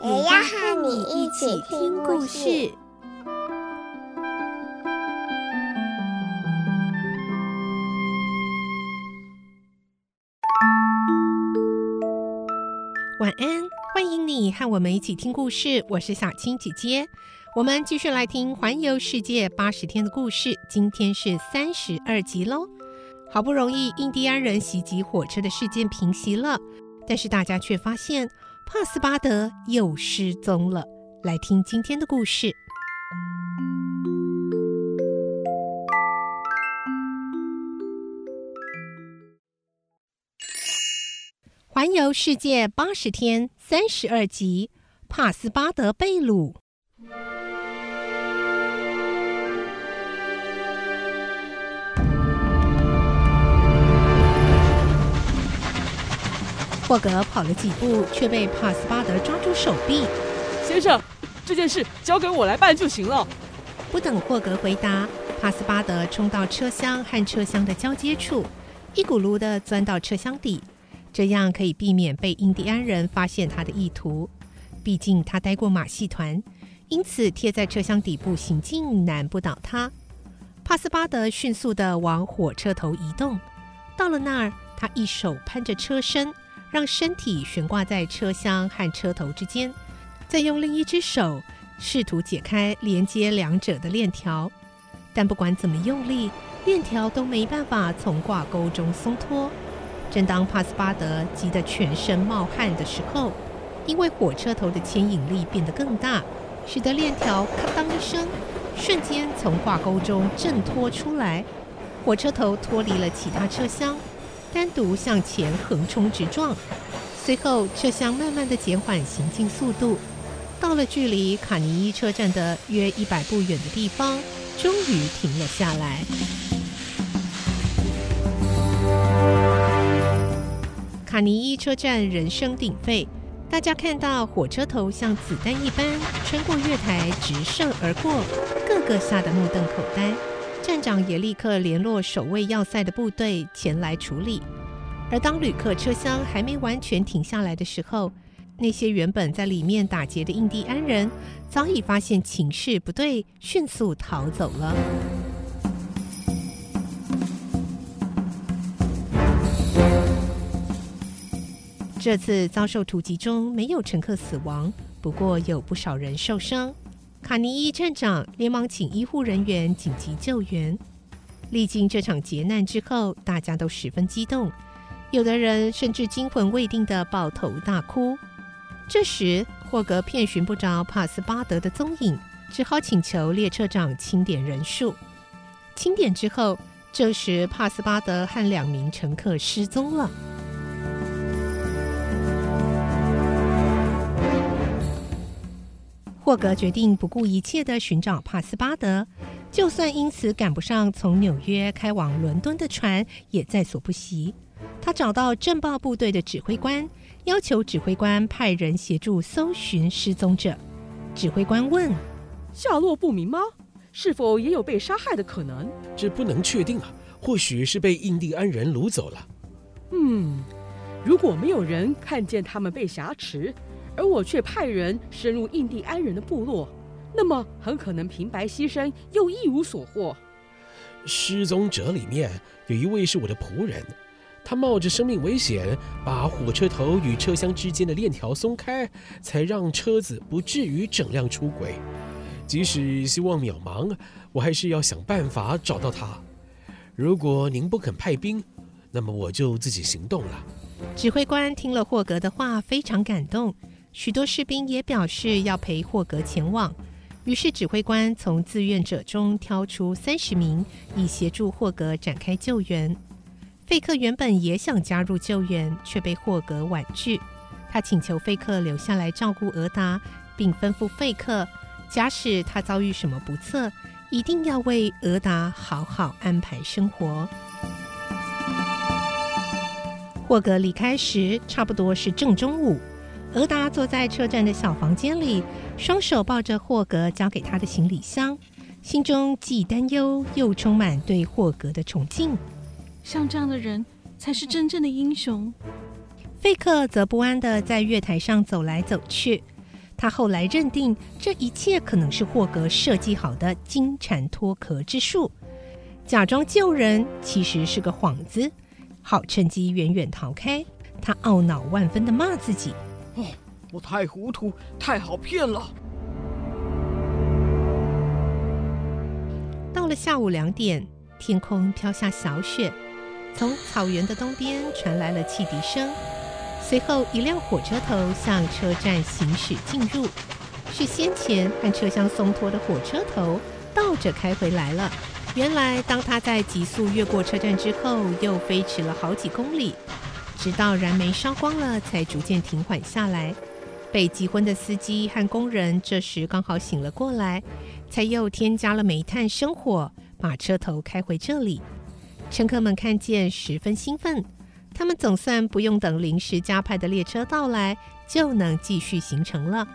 也要和你一起听故事。晚安，欢迎你和我们一起听故事。我是小青姐姐，我们继续来听《环游世界八十天》的故事。今天是三十二集喽。好不容易，印第安人袭击火车的事件平息了，但是大家却发现帕斯巴德又失踪了。来听今天的故事。环游世界八十天，三十二集，帕斯巴德被掳。霍格跑了几步，却被帕斯巴德抓住手臂。先生，这件事交给我来办就行了。不等霍格回答，帕斯巴德冲到车厢和车厢的交接处，一骨碌地钻到车厢底。这样可以避免被印第安人发现他的意图。毕竟他待过马戏团，因此贴在车厢底部行进难不倒他。帕斯巴德迅速地往火车头移动，到了那儿，他一手攀着车身，让身体悬挂在车厢和车头之间，再用另一只手试图解开连接两者的链条。但不管怎么用力，链条都没办法从挂钩中松脱。正当帕斯巴德急得全身冒汗的时候，因为火车头的牵引力变得更大，使得链条咔当一声，瞬间从挂钩中挣脱出来，火车头脱离了其他车厢，单独向前横冲直撞。随后，车厢慢慢的减缓行进速度，到了距离卡尼伊车站的约一百步远的地方，终于停了下来。卡尼伊车站人声鼎沸，大家看到火车头像子弹一般穿过月台直射而过，个个吓得目瞪口呆。站长也立刻联络守卫要塞的部队前来处理。而当旅客车厢还没完全停下来的时候，那些原本在里面打劫的印第安人早已发现情势不对，迅速逃走了。这次遭受突击中没有乘客死亡，不过有不少人受伤。卡尼伊站长连忙请医护人员紧急救援。历经这场劫难之后，大家都十分激动，有的人甚至惊魂未定地抱头大哭。这时，霍格遍寻不着帕斯巴德的踪影，只好请求列车长清点人数。清点之后，这时帕斯巴德和两名乘客失踪了。霍格决定不顾一切地寻找帕斯巴德，就算因此赶不上从纽约开往伦敦的船，也在所不惜。他找到镇暴部队的指挥官，要求指挥官派人协助搜寻失踪者。指挥官问：“下落不明吗？是否也有被杀害的可能？”这不能确定啊，或许是被印第安人掳走了。嗯，如果没有人看见他们被挟持。而我却派人深入印第安人的部落，那么很可能平白牺牲又一无所获。失踪者里面有一位是我的仆人，他冒着生命危险把火车头与车厢之间的链条松开，才让车子不至于整辆出轨。即使希望渺茫，我还是要想办法找到他。如果您不肯派兵，那么我就自己行动了。指挥官听了霍格的话，非常感动。许多士兵也表示要陪霍格前往，于是指挥官从志愿者中挑出三十名，以协助霍格展开救援。费克原本也想加入救援，却被霍格婉拒。他请求费克留下来照顾俄达，并吩咐费克，假使他遭遇什么不测，一定要为俄达好好安排生活。霍格离开时，差不多是正中午。俄达坐在车站的小房间里，双手抱着霍格交给他的行李箱，心中既担忧又充满对霍格的崇敬。像这样的人才是真正的英雄。费克则不安地在月台上走来走去。他后来认定这一切可能是霍格设计好的金蝉脱壳之术，假装救人其实是个幌子。好趁机远远逃开，他懊恼万分地骂自己：“哦，我太糊涂，太好骗了。”到了下午两点，天空飘下小雪，从草原的东边传来了汽笛声。随后，一辆火车头向车站行驶进入，是先前和车厢松脱的火车头倒着开回来了。原来，当他在急速越过车站之后，又飞驰了好几公里，直到燃煤烧光了，才逐渐停缓下来。被急昏的司机和工人这时刚好醒了过来，才又添加了煤炭生火，把车头开回这里。乘客们看见十分兴奋，他们总算不用等临时加派的列车到来，就能继续行程了。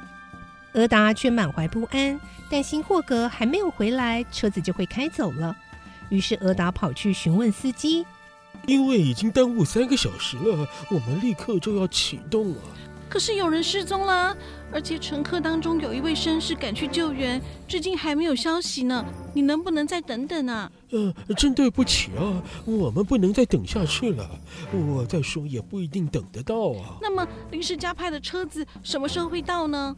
俄达却满怀不安，担心霍格还没有回来，车子就会开走了。于是俄达跑去询问司机：“因为已经耽误三个小时了，我们立刻就要启动了。可是有人失踪了，而且乘客当中有一位绅士赶去救援，至今还没有消息呢。你能不能再等等啊？”“呃，真对不起啊，我们不能再等下去了。我再说也不一定等得到啊。”“那么临时加派的车子什么时候会到呢？”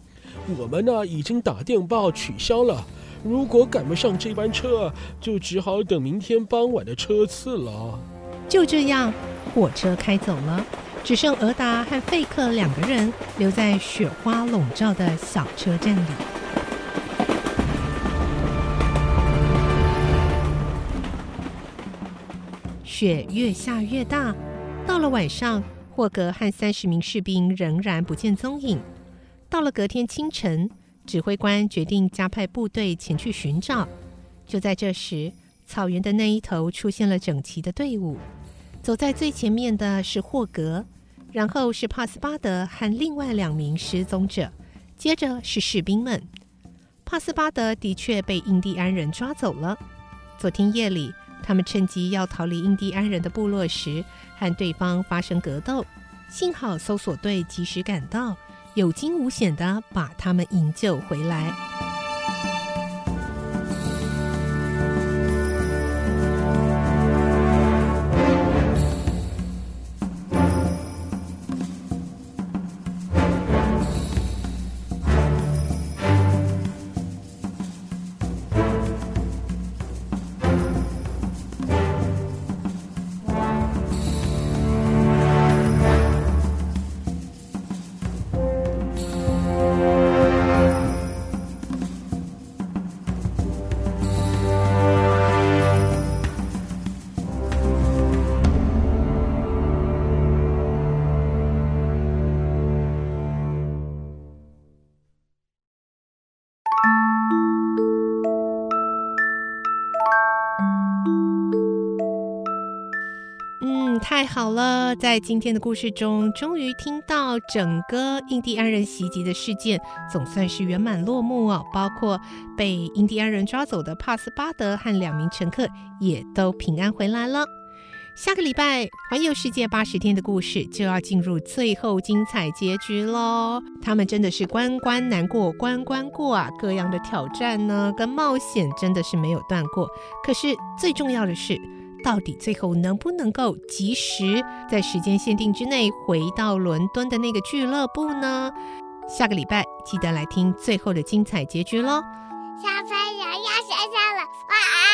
我们呢，已经打电报取消了。如果赶不上这班车，就只好等明天傍晚的车次了。就这样，火车开走了，只剩俄达和费克两个人留在雪花笼罩的小车站里。雪越下越大，到了晚上，霍格和三十名士兵仍然不见踪影。到了隔天清晨，指挥官决定加派部队前去寻找。就在这时，草原的那一头出现了整齐的队伍。走在最前面的是霍格，然后是帕斯巴德和另外两名失踪者，接着是士兵们。帕斯巴德的确被印第安人抓走了。昨天夜里，他们趁机要逃离印第安人的部落时，和对方发生格斗。幸好搜索队及时赶到。有惊无险地把他们营救回来。太好了，在今天的故事中，终于听到整个印第安人袭击的事件总算是圆满落幕哦。包括被印第安人抓走的帕斯巴德和两名乘客也都平安回来了。下个礼拜《环游世界八十天》的故事就要进入最后精彩结局喽。他们真的是关关难过关关过啊，各样的挑战呢跟冒险真的是没有断过。可是最重要的是。到底最后能不能够及时在时间限定之内回到伦敦的那个俱乐部呢？下个礼拜记得来听最后的精彩结局喽！小朋友要睡觉了，晚安。